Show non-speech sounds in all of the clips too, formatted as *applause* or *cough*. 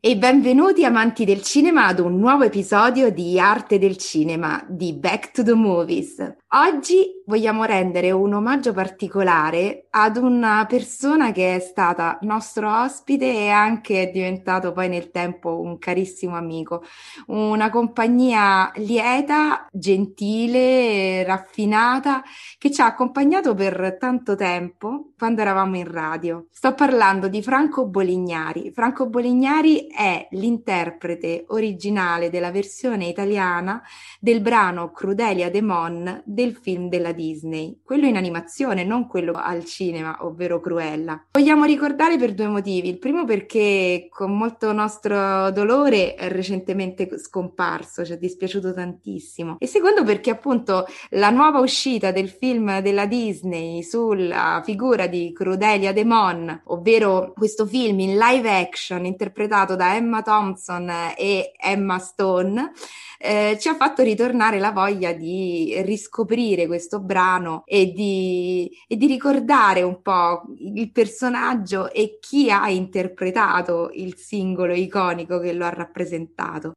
E benvenuti amanti del cinema ad un nuovo episodio di Arte del Cinema di Back to the Movies. Oggi vogliamo rendere un omaggio particolare ad una persona che è stata nostro ospite e anche è diventato poi nel tempo un carissimo amico, una compagnia lieta, gentile, raffinata che ci ha accompagnato per tanto tempo quando eravamo in radio. Sto parlando di Franco Bolignari. Franco Bolignari è l'interprete originale della versione italiana del brano Crudelia Demon del film della Disney, quello in animazione, non quello al cinema, ovvero Cruella. Vogliamo ricordare per due motivi. Il primo perché con molto nostro dolore è recentemente scomparso, ci è dispiaciuto tantissimo. E secondo perché appunto la nuova uscita del film della Disney sulla figura di Crudelia Demon, ovvero questo film in live action interpretato da Emma Thompson e Emma Stone, eh, ci ha fatto ritornare la voglia di riscoprire questo brano e di, e di ricordare un po' il personaggio e chi ha interpretato il singolo iconico che lo ha rappresentato.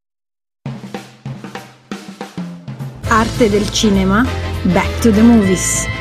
Arte del cinema, Back to the Movies.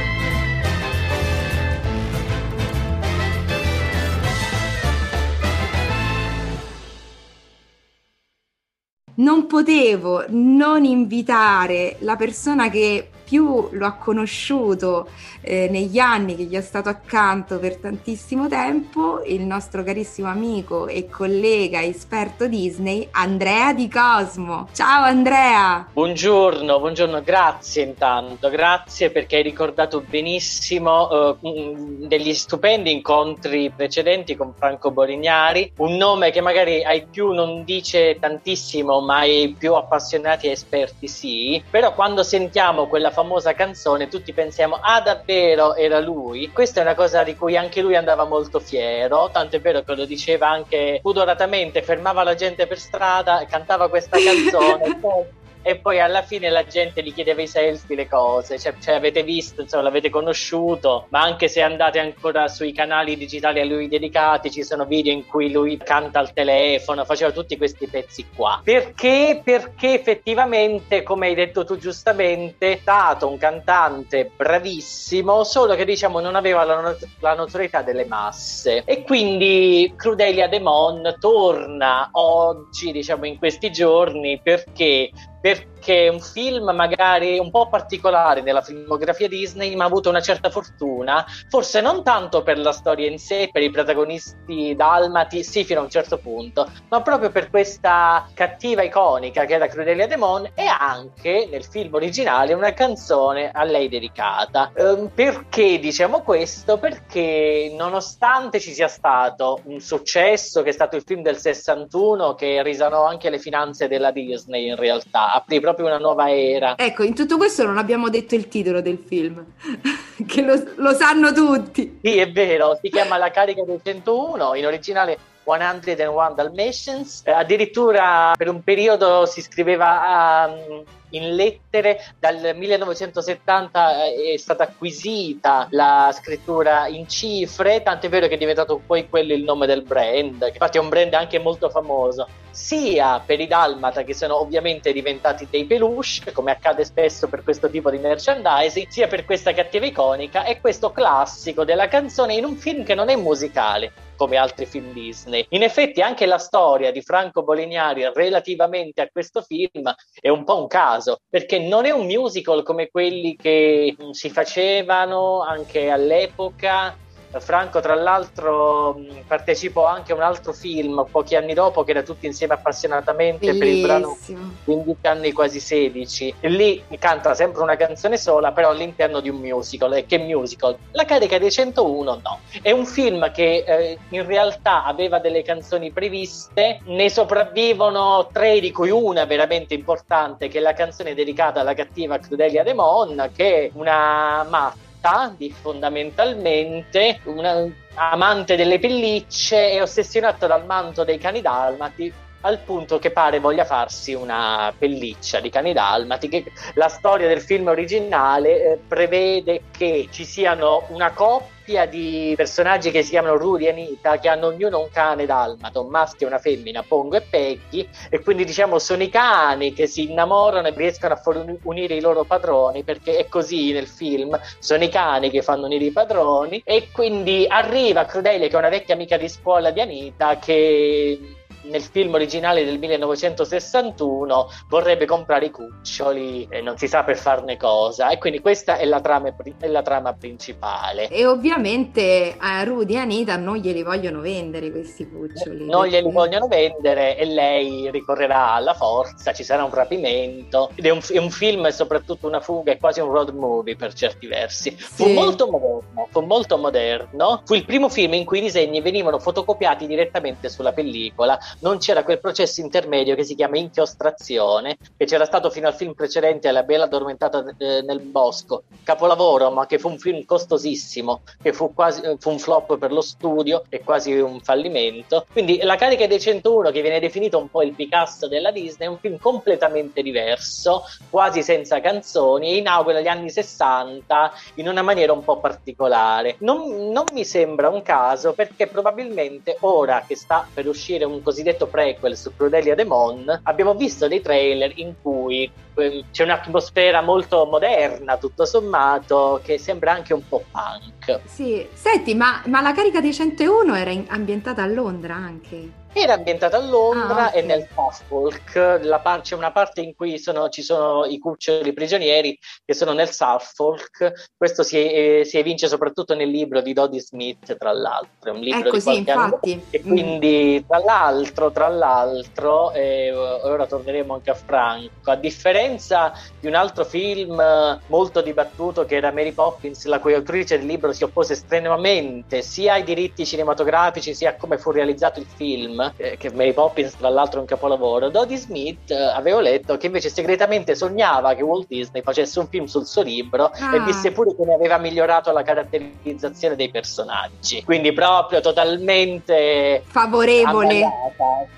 non potevo non invitare la persona che più lo ha conosciuto eh, negli anni che gli è stato accanto per tantissimo tempo, il nostro carissimo amico e collega esperto Disney, Andrea Di Cosmo. Ciao Andrea! Buongiorno, buongiorno, grazie intanto, grazie perché hai ricordato benissimo eh, degli stupendi incontri precedenti con Franco Borignari, un nome che magari ai più non dice tantissimo, ma ai più appassionati e esperti sì, però quando sentiamo quella famosa canzone tutti pensiamo ah davvero era lui? Questa è una cosa di cui anche lui andava molto fiero tanto è vero che lo diceva anche pudoratamente fermava la gente per strada e cantava questa *laughs* canzone e poi alla fine la gente gli chiedeva i selfie, le cose, cioè, cioè, avete visto, insomma, l'avete conosciuto, ma anche se andate ancora sui canali digitali a lui dedicati, ci sono video in cui lui canta al telefono, faceva tutti questi pezzi qua. Perché? Perché effettivamente, come hai detto tu giustamente, è stato un cantante bravissimo, solo che diciamo non aveva la, la notorietà delle masse. E quindi Crudelia Demon torna oggi, diciamo in questi giorni, perché perché è un film magari un po' particolare nella filmografia Disney, ma ha avuto una certa fortuna, forse non tanto per la storia in sé, per i protagonisti dalmati, sì, fino a un certo punto, ma proprio per questa cattiva iconica che era Crudelia Demon e anche nel film originale una canzone a lei dedicata. Um, perché diciamo questo? Perché nonostante ci sia stato un successo che è stato il film del 61 che risanò anche le finanze della Disney in realtà, apri proprio una nuova era. Ecco, in tutto questo non abbiamo detto il titolo del film, *laughs* che lo, lo sanno tutti. Sì, è vero, si chiama La carica del 101, in originale 101 Dalmatians. Eh, addirittura per un periodo si scriveva um, in lettere, dal 1970 eh, è stata acquisita la scrittura in cifre, tant'è vero che è diventato poi quello il nome del brand, infatti è un brand anche molto famoso, sia per i Dalmata che sono ovviamente diventati dei peluche, come accade spesso per questo tipo di merchandising, sia per questa cattiva iconica e questo classico della canzone in un film che non è musicale come altri film Disney. In effetti anche la storia di Franco Bolignari relativamente a questo film è un po' un caso, perché non è un musical come quelli che si facevano anche all'epoca Franco, tra l'altro, partecipò anche a un altro film pochi anni dopo che era tutti insieme appassionatamente Bellissimo. per il brano 15 anni quasi 16. E lì canta sempre una canzone sola, però all'interno di un musical. E che musical? La carica dei 101 no. È un film che eh, in realtà aveva delle canzoni previste, ne sopravvivono tre, di cui una veramente importante, che è la canzone dedicata alla cattiva Crudelia Demon, che è una matta di fondamentalmente un amante delle pellicce e ossessionato dal manto dei cani dalmati al punto che pare voglia farsi una pelliccia di cani dalmati che la storia del film originale eh, prevede che ci siano una coppia di personaggi che si chiamano Rudy e Anita che hanno ognuno un cane dalmato, un maschio e una femmina, Pongo e Peggy e quindi diciamo sono i cani che si innamorano e riescono a unire i loro padroni perché è così nel film, sono i cani che fanno unire i padroni e quindi arriva Crudelia che è una vecchia amica di scuola di Anita che nel film originale del 1961 vorrebbe comprare i cuccioli e non si sa per farne cosa. E quindi questa è la trama, è la trama principale. E ovviamente a Rudy e Anita non glieli vogliono vendere questi cuccioli. Non glieli vogliono vendere e lei ricorrerà alla forza ci sarà un rapimento. Ed è un, è un film e soprattutto una fuga è quasi un road movie per certi versi. Fu sì. molto moderno fu molto moderno. Fu il primo film in cui i disegni venivano fotocopiati direttamente sulla pellicola non c'era quel processo intermedio che si chiama inchiostrazione, che c'era stato fino al film precedente, La Bella Addormentata eh, nel Bosco, capolavoro, ma che fu un film costosissimo, che fu quasi fu un flop per lo studio e quasi un fallimento. Quindi La carica dei 101, che viene definito un po' il Picasso della Disney, è un film completamente diverso, quasi senza canzoni, e inaugura gli anni 60 in una maniera un po' particolare. Non, non mi sembra un caso perché probabilmente ora che sta per uscire un cosiddetto cosiddetto prequel su Crudelia Demon, abbiamo visto dei trailer in cui eh, c'è un'atmosfera molto moderna, tutto sommato, che sembra anche un po' punk. Sì, senti, ma, ma la carica dei 101 era in, ambientata a Londra anche? Era ambientata a Londra ah, okay. e nel Suffolk, par- c'è una parte in cui sono, ci sono i cuccioli prigionieri che sono nel Suffolk, questo si, eh, si evince soprattutto nel libro di Dodie Smith, tra l'altro, è un libro ecco, di sì, infatti. Anno, e quindi tra l'altro, tra l'altro, eh, ora torneremo anche a Franco, a differenza di un altro film molto dibattuto che era Mary Poppins, la cui autrice del libro si oppose estremamente sia ai diritti cinematografici sia a come fu realizzato il film, eh, che Mary Poppins tra l'altro è un capolavoro, Dodie Smith eh, avevo letto che invece segretamente sognava che Walt Disney facesse un film sul suo libro ah. e disse pure che ne aveva migliorato la caratterizzazione dei personaggi. Quindi proprio totalmente favorevole.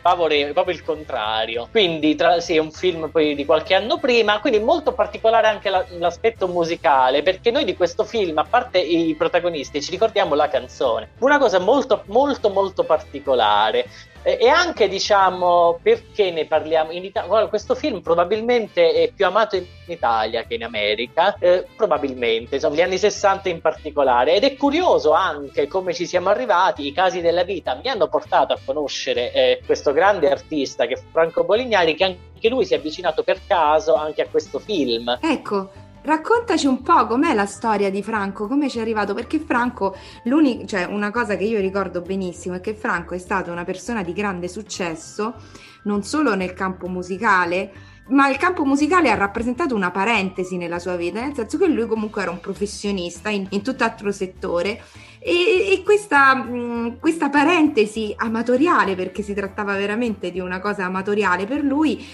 favorevole, proprio il contrario. Quindi tra, sì, è un film poi di qualche anno prima, quindi molto particolare anche la, l'aspetto musicale, perché noi di questo film, a parte i protagonisti, ci ricordiamo la canzone. Una cosa molto molto molto particolare e anche diciamo perché ne parliamo in Italia questo film probabilmente è più amato in Italia che in America eh, probabilmente insomma gli anni 60 in particolare. Ed è curioso anche come ci siamo arrivati i casi della vita mi hanno portato a conoscere eh, questo grande artista che è Franco Bolignari che anche lui si è avvicinato per caso anche a questo film. Ecco Raccontaci un po' com'è la storia di Franco, come ci è arrivato, perché Franco, cioè una cosa che io ricordo benissimo è che Franco è stato una persona di grande successo, non solo nel campo musicale, ma il campo musicale ha rappresentato una parentesi nella sua vita, nel senso che lui comunque era un professionista in, in tutt'altro settore. E, e questa, mh, questa, parentesi amatoriale, perché si trattava veramente di una cosa amatoriale per lui,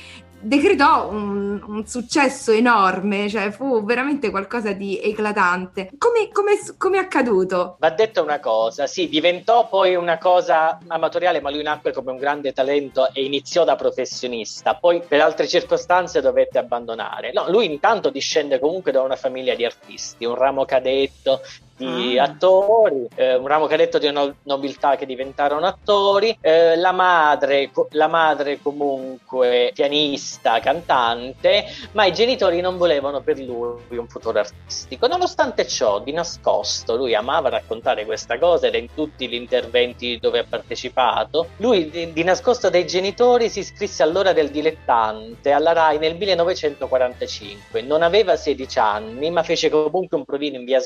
decretò un, un, successo enorme, cioè fu veramente qualcosa di eclatante. Come, come, come, è accaduto? Va detto una cosa, sì, diventò poi una cosa amatoriale, ma lui nacque come un grande talento e iniziò da professionista, poi per altre circostanze dovette abbandonare. No, lui intanto discende comunque da una famiglia di artisti, un ramo cadetto di ah. attori, eh, un ramo cadetto di no- nobiltà che diventarono attori, eh, la, madre, co- la madre comunque pianista, cantante, ma i genitori non volevano per lui un futuro artistico. Nonostante ciò, di nascosto, lui amava raccontare questa cosa ed in tutti gli interventi dove ha partecipato. Lui di, di nascosto dai genitori si iscrisse all'ora del dilettante alla RAI nel 1945. Non aveva 16 anni, ma fece comunque un provino in via,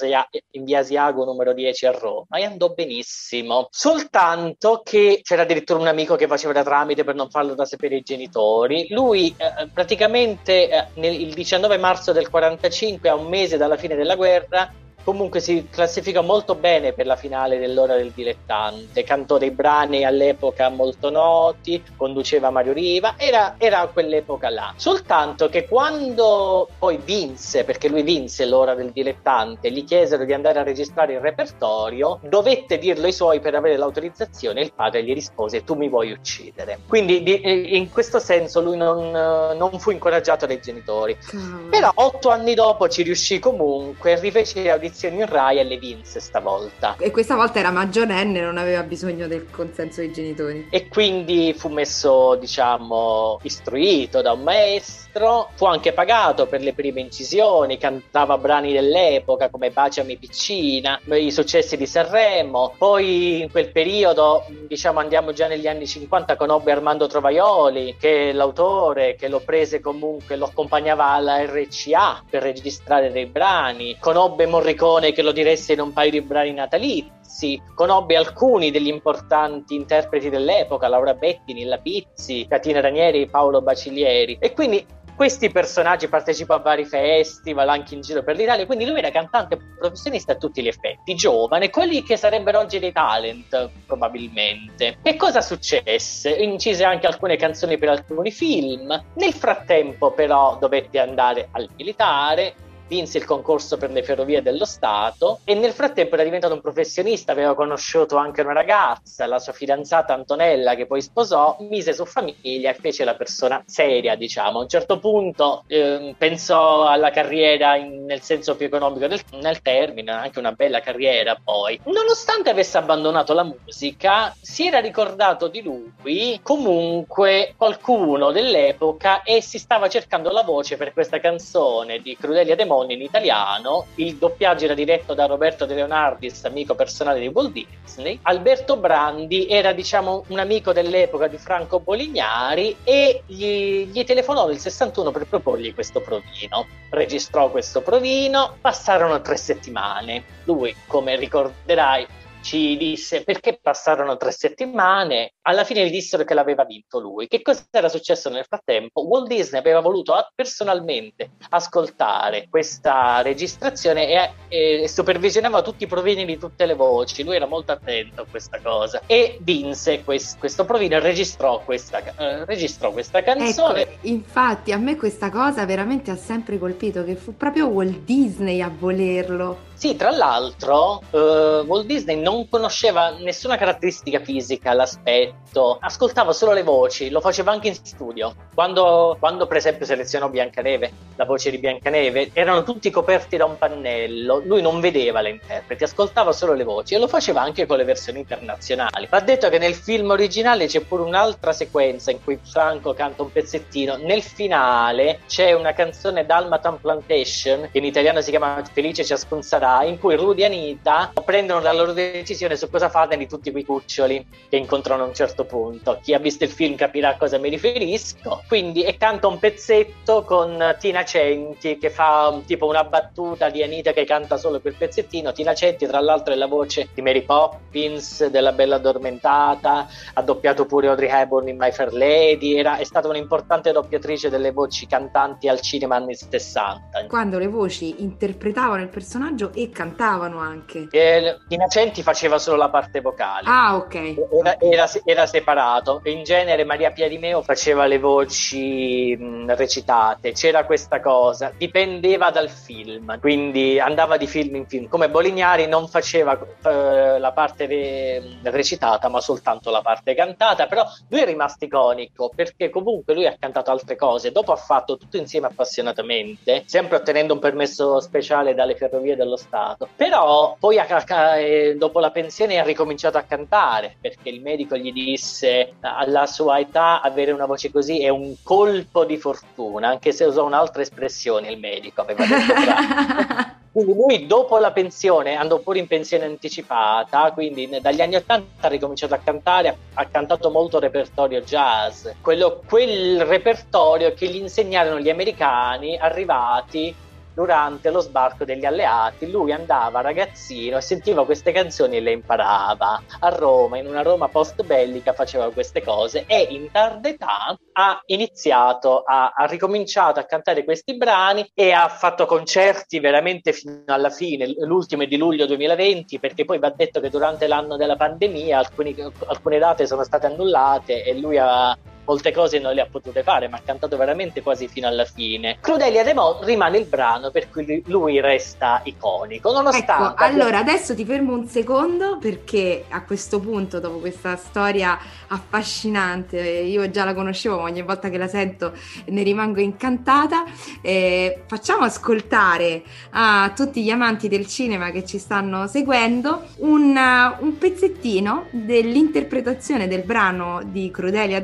in via Asiago numero 10 a Roma e andò benissimo. Soltanto che c'era addirittura un amico che faceva da tramite per non farlo da sapere ai genitori. Lui eh, praticamente eh, nel, il 19 marzo del 45, a un mese dalla fine della guerra, comunque si classifica molto bene per la finale dell'ora del dilettante, cantò dei brani all'epoca molto noti, conduceva Mario Riva, era, era quell'epoca là. Soltanto che quando poi vinse, perché lui vinse l'ora del dilettante, gli chiesero di andare a registrare il repertorio, dovette dirlo ai suoi per avere l'autorizzazione e il padre gli rispose tu mi vuoi uccidere. Quindi di, in questo senso lui non, non fu incoraggiato dai genitori. Mm. Però otto anni dopo ci riuscì comunque, rifece audizioni in Rai le vinse stavolta. E questa volta era maggiorenne, non aveva bisogno del consenso dei genitori. E quindi fu messo, diciamo, istruito da un maestro, fu anche pagato per le prime incisioni, cantava brani dell'epoca come Baciami piccina, i successi di Sanremo, poi in quel periodo, diciamo andiamo già negli anni 50, conobbe Armando Trovaioli, che è l'autore, che lo prese comunque, lo accompagnava alla RCA per registrare dei brani, conobbe Morricone che lo diresse in un paio di brani natalizi, conobbe alcuni degli importanti interpreti dell'epoca, Laura Betti, Nilla Pizzi, Catina Ranieri, Paolo Bacilieri. E quindi questi personaggi partecipano a vari festival anche in giro per l'Italia, quindi lui era cantante professionista a tutti gli effetti, giovane, quelli che sarebbero oggi dei talent probabilmente. Che cosa successe? Incise anche alcune canzoni per alcuni film, nel frattempo però dovette andare al militare, vinse il concorso per le ferrovie dello Stato e nel frattempo era diventato un professionista, aveva conosciuto anche una ragazza, la sua fidanzata Antonella che poi sposò, mise su famiglia e fece la persona seria, diciamo. A un certo punto eh, pensò alla carriera in, nel senso più economico del nel termine, anche una bella carriera poi. Nonostante avesse abbandonato la musica, si era ricordato di lui comunque qualcuno dell'epoca e si stava cercando la voce per questa canzone di Crudelia Demoni Demoni in italiano. Il doppiaggio era diretto da Roberto De Leonardis, amico personale di Walt Disney. Alberto Brandi era, diciamo, un amico dell'epoca di Franco Bolignari e gli, gli telefonò nel 61 per proporgli questo provino. Registrò questo provino, passarono tre settimane. Lui, come ricorderai, ci disse perché passarono tre settimane, alla fine gli dissero che l'aveva vinto lui. Che cosa era successo nel frattempo? Walt Disney aveva voluto personalmente ascoltare questa registrazione e, e supervisionava tutti i provini di tutte le voci, lui era molto attento a questa cosa e vinse quest, questo provino e registrò questa, eh, registrò questa canzone. Ecco, infatti a me questa cosa veramente ha sempre colpito, che fu proprio Walt Disney a volerlo. Sì, tra l'altro uh, Walt Disney non conosceva nessuna caratteristica fisica, l'aspetto, ascoltava solo le voci, lo faceva anche in studio. Quando, quando per esempio selezionò Biancaneve, la voce di Biancaneve, erano tutti coperti da un pannello, lui non vedeva le interpreti, ascoltava solo le voci e lo faceva anche con le versioni internazionali. Va detto che nel film originale c'è pure un'altra sequenza in cui Franco canta un pezzettino, nel finale c'è una canzone Dalmatan Plantation, che in italiano si chiama Felice ciascun sarà, in cui Rudy e Anita prendono la loro decisione su cosa fare di tutti quei cuccioli che incontrano a un certo punto. Chi ha visto il film capirà a cosa mi riferisco. Quindi, e canta un pezzetto con Tina Centi che fa tipo una battuta di Anita che canta solo quel pezzettino. Tina Centi, tra l'altro, è la voce di Mary Poppins, della Bella Addormentata, ha doppiato pure Audrey Hepburn in My Fair Lady, era, è stata un'importante doppiatrice delle voci cantanti al cinema anni 60. Quando le voci interpretavano il personaggio e cantavano anche. E Innocenti faceva solo la parte vocale. Ah, ok. Era, era, era separato. In genere Maria Piadimeo faceva le voci mh, recitate. C'era questa cosa. Dipendeva dal film. Quindi andava di film in film. Come Bolignari non faceva eh, la parte re- recitata, ma soltanto la parte cantata. Però lui è rimasto iconico perché comunque lui ha cantato altre cose. Dopo ha fatto tutto insieme appassionatamente, sempre ottenendo un permesso speciale dalle ferrovie dello Stato. Però poi eh, dopo la pensione ha ricominciato a cantare perché il medico gli disse alla sua età avere una voce così è un colpo di fortuna, anche se usò un'altra espressione il medico, aveva detto *laughs* Quindi lui dopo la pensione andò pure in pensione anticipata, quindi dagli anni 80 ha ricominciato a cantare, ha cantato molto repertorio jazz, Quello, quel repertorio che gli insegnarono gli americani arrivati durante lo sbarco degli alleati. Lui andava ragazzino e sentiva queste canzoni e le imparava. A Roma, in una Roma post bellica, faceva queste cose e in tarda età ha iniziato, a, ha ricominciato a cantare questi brani e ha fatto concerti veramente fino alla fine. L'ultimo è di luglio 2020 perché poi va detto che durante l'anno della pandemia alcuni, alcune date sono state annullate e lui ha molte cose non le ha potute fare, ma ha cantato veramente quasi fino alla fine. Crudelia Demon rimane il brano per cui lui resta iconico, nonostante... Ecco, allora adesso ti fermo un secondo perché a questo punto, dopo questa storia affascinante, io già la conoscevo, ma ogni volta che la sento ne rimango incantata, eh, facciamo ascoltare a tutti gli amanti del cinema che ci stanno seguendo un, un pezzettino dell'interpretazione del brano di Crudelia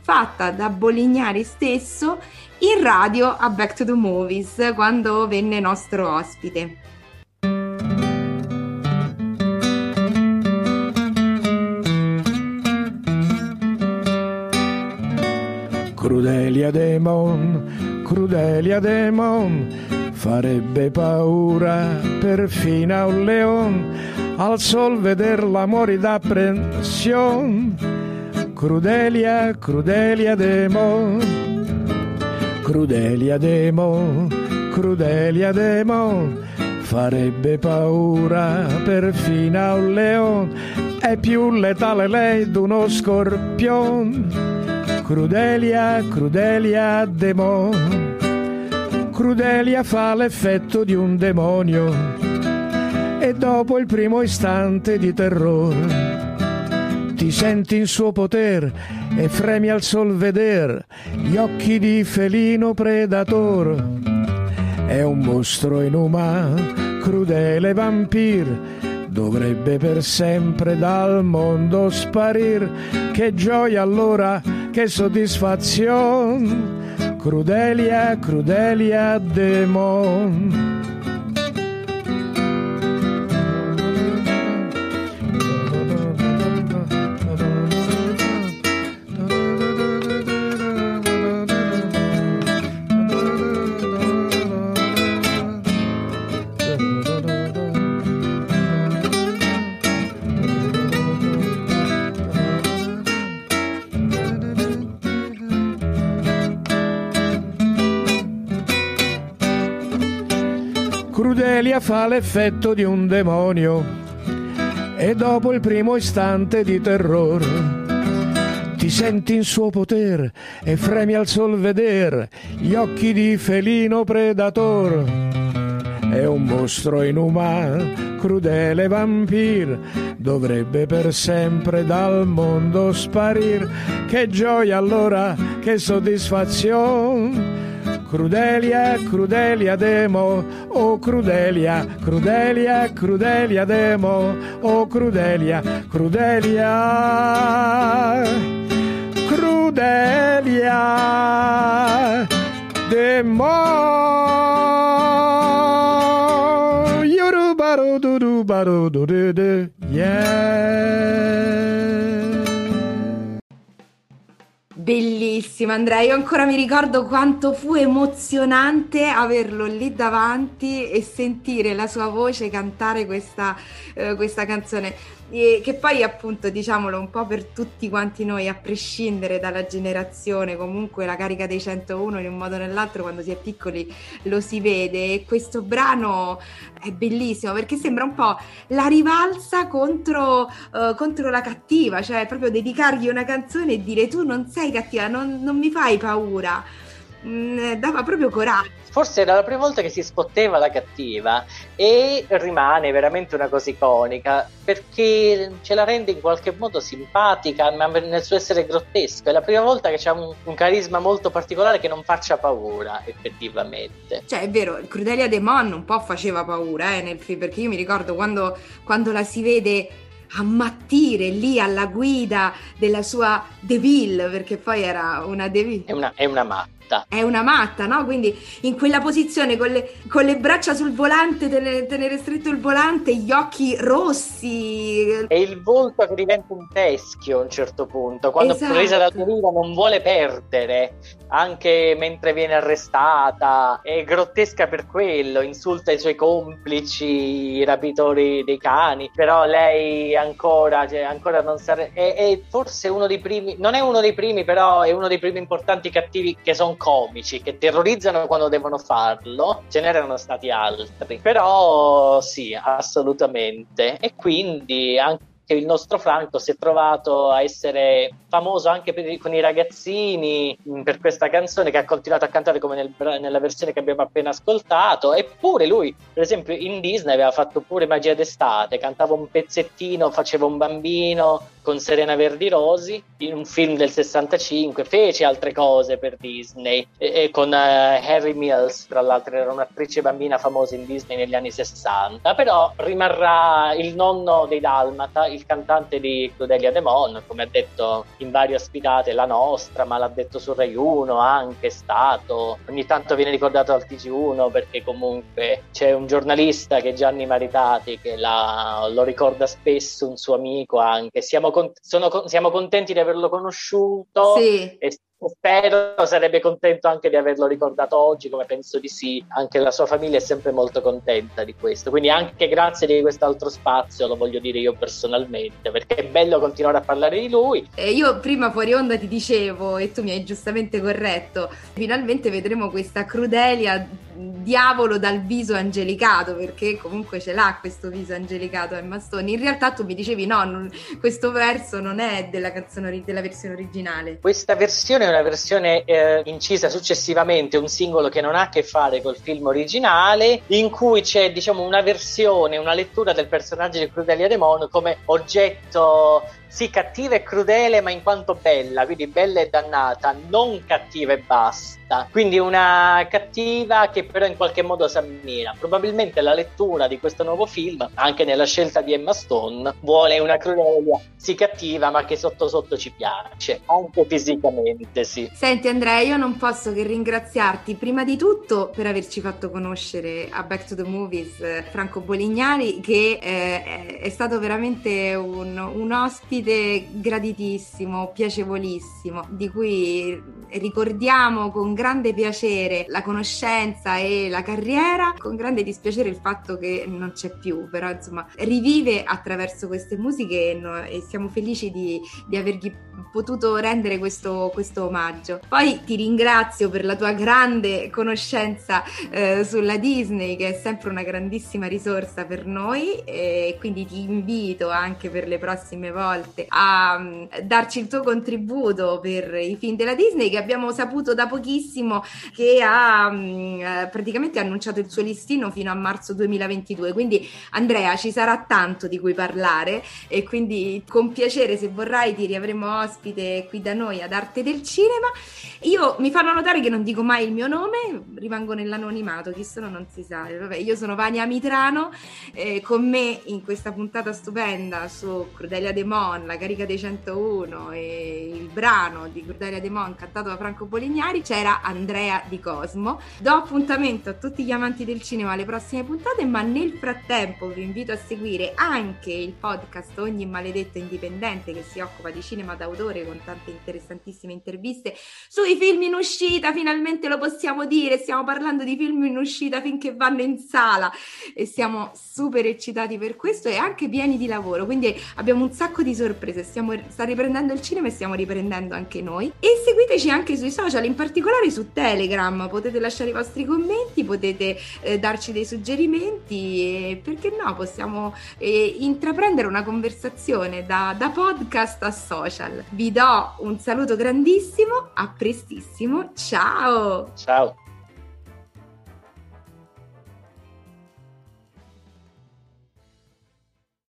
Fatta da Bolignari stesso in radio a Back to the Movies quando venne nostro ospite. Crudelia Demon, Crudelia Demon, farebbe paura perfino a un leon al sol veder l'amore d'apprensione Crudelia, Crudelia Demo, Crudelia Demo, Crudelia Demo, farebbe paura perfino a un leone, è più letale lei d'uno scorpione. Crudelia, Crudelia Demo, Crudelia fa l'effetto di un demonio. E dopo il primo istante di terrore ti senti in suo poter e fremi al sol veder gli occhi di felino predator. È un mostro inumano, crudele vampir, dovrebbe per sempre dal mondo sparir. Che gioia allora, che soddisfazione, crudelia, crudelia demon. Fa l'effetto di un demonio e dopo il primo istante di terrore ti senti in suo potere e fremi al sol veder gli occhi di felino predator. È un mostro inumano, crudele vampir, dovrebbe per sempre dal mondo sparir. Che gioia allora, che soddisfazione Crudelia, Crudelia Demo, oh Crudelia, Crudelia, Crudelia Demo, oh Crudelia, Crudelia, Crudelia Demo. Yorubaru du du baru du du du, yeah. Bellissima Andrea, io ancora mi ricordo quanto fu emozionante averlo lì davanti e sentire la sua voce cantare questa, uh, questa canzone. E che poi appunto diciamolo un po' per tutti quanti noi a prescindere dalla generazione comunque la carica dei 101 in un modo o nell'altro quando si è piccoli lo si vede. E questo brano è bellissimo perché sembra un po' la rivalsa contro, uh, contro la cattiva cioè proprio dedicargli una canzone e dire tu non sei cattiva non, non mi fai paura. Mm, dava proprio coraggio. Forse era la prima volta che si spotteva la cattiva e rimane veramente una cosa iconica perché ce la rende in qualche modo simpatica ma nel suo essere grottesco. È la prima volta che c'è un, un carisma molto particolare che non faccia paura effettivamente. Cioè è vero Crudelia De Mon un po' faceva paura eh, nel film perché io mi ricordo quando, quando la si vede ammattire lì alla guida della sua Deville, perché poi era una Deville. È una, è una matta matta. È una matta, no? Quindi in quella posizione con le, con le braccia sul volante, tenere, tenere, stretto il volante, gli occhi rossi. E il volto che diventa un teschio a un certo punto. Quando esatto. presa da Torino non vuole perdere, anche mentre viene arrestata. È grottesca per quello, insulta i suoi complici, i rapitori dei cani. Però lei ancora, cioè, ancora non sa. È, è forse uno dei primi, non è uno dei primi, però è uno dei primi importanti cattivi che sono comici, che terrorizzano quando devono farlo. Ce n'erano stati altri. Però sì, assolutamente. E quindi anche il nostro Franco si è trovato a essere famoso anche per, con i ragazzini mm, per questa canzone che ha continuato a cantare come nel, nella versione che abbiamo appena ascoltato eppure lui per esempio in Disney aveva fatto pure Magia d'estate cantava un pezzettino faceva un bambino con Serena Verdi Rosi in un film del 65 fece altre cose per Disney e, e con uh, Harry Mills tra l'altro era un'attrice bambina famosa in Disney negli anni 60 però rimarrà il nonno dei Dalmata il cantante di Crudelia Demon come ha detto in varie ospitate la nostra ma l'ha detto su Rai 1 anche stato. Ogni tanto viene ricordato al TG1 perché comunque c'è un giornalista che è Gianni Maritati che la, lo ricorda spesso un suo amico anche. Siamo con- sono, siamo contenti di averlo conosciuto sì. e spero sarebbe contento anche di averlo ricordato oggi, come penso di sì. Anche la sua famiglia è sempre molto contenta di questo. Quindi anche grazie di quest'altro spazio, lo voglio dire io personalmente, perché è bello continuare a parlare di lui. Eh, io prima fuori onda ti dicevo, e tu mi hai giustamente corretto, finalmente vedremo questa Crudelia diavolo dal viso angelicato, perché comunque ce l'ha questo viso angelicato Emma Stone. In realtà tu mi dicevi no, non, questo verso non è della canzone della versione originale. Questa versione una versione eh, incisa successivamente, un singolo che non ha a che fare col film originale, in cui c'è diciamo una versione, una lettura del personaggio di Crudelia Demon come oggetto sì, cattiva e crudele, ma in quanto bella, quindi bella e dannata, non cattiva e basta. Quindi una cattiva che però in qualche modo si ammira. Probabilmente la lettura di questo nuovo film, anche nella scelta di Emma Stone, vuole una Crudelia, sì cattiva, ma che sotto sotto ci piace, anche fisicamente, sì. Senti Andrea, io non posso che ringraziarti prima di tutto per averci fatto conoscere a Back to the Movies eh, Franco Bolignari, che eh, è stato veramente un, un ospite graditissimo, piacevolissimo, di cui ricordiamo con grande piacere la conoscenza e la carriera, con grande dispiacere il fatto che non c'è più, però insomma rivive attraverso queste musiche e, no, e siamo felici di, di avergli potuto rendere questo, questo, omaggio. Poi ti ringrazio per la tua grande conoscenza eh, sulla Disney, che è sempre una grandissima risorsa per noi, e quindi ti invito anche per le prossime volte a um, darci il tuo contributo per i film della Disney, che abbiamo saputo da pochissimo che ha um, praticamente annunciato il suo listino fino a marzo 2022. Quindi Andrea, ci sarà tanto di cui parlare e quindi con piacere se vorrai ti riavremo ospite qui da noi ad Arte del Cinema. Io mi fanno notare che non dico mai il mio nome, rimango nell'anonimato, chi sono non si sa. Vabbè, io sono Vania Mitrano, eh, con me in questa puntata stupenda su Crudelia Demon, la carica dei 101 e il brano di Crudelia Demon cantato da Franco Bolignari c'era Andrea Di Cosmo. Do appuntamento a tutti gli amanti del cinema alle prossime puntate, ma nel frattempo vi invito a seguire anche il podcast Ogni maledetto indipendente che si occupa di cinema d'autore autore con tante interessantissime interviste sui film in uscita, finalmente lo possiamo dire, stiamo parlando di film in uscita finché vanno in sala e siamo super eccitati per questo e anche pieni di lavoro, quindi abbiamo un sacco di sorprese, stiamo, sta riprendendo il cinema e stiamo riprendendo anche noi e seguiteci anche sui social, in particolare su Telegram, potete lasciare i vostri commenti, potete eh, darci dei suggerimenti e perché no, possiamo eh, intraprendere una conversazione da, da podcast a social. Vi do un saluto grandissimo, a prestissimo, ciao! Ciao!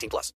18 plus.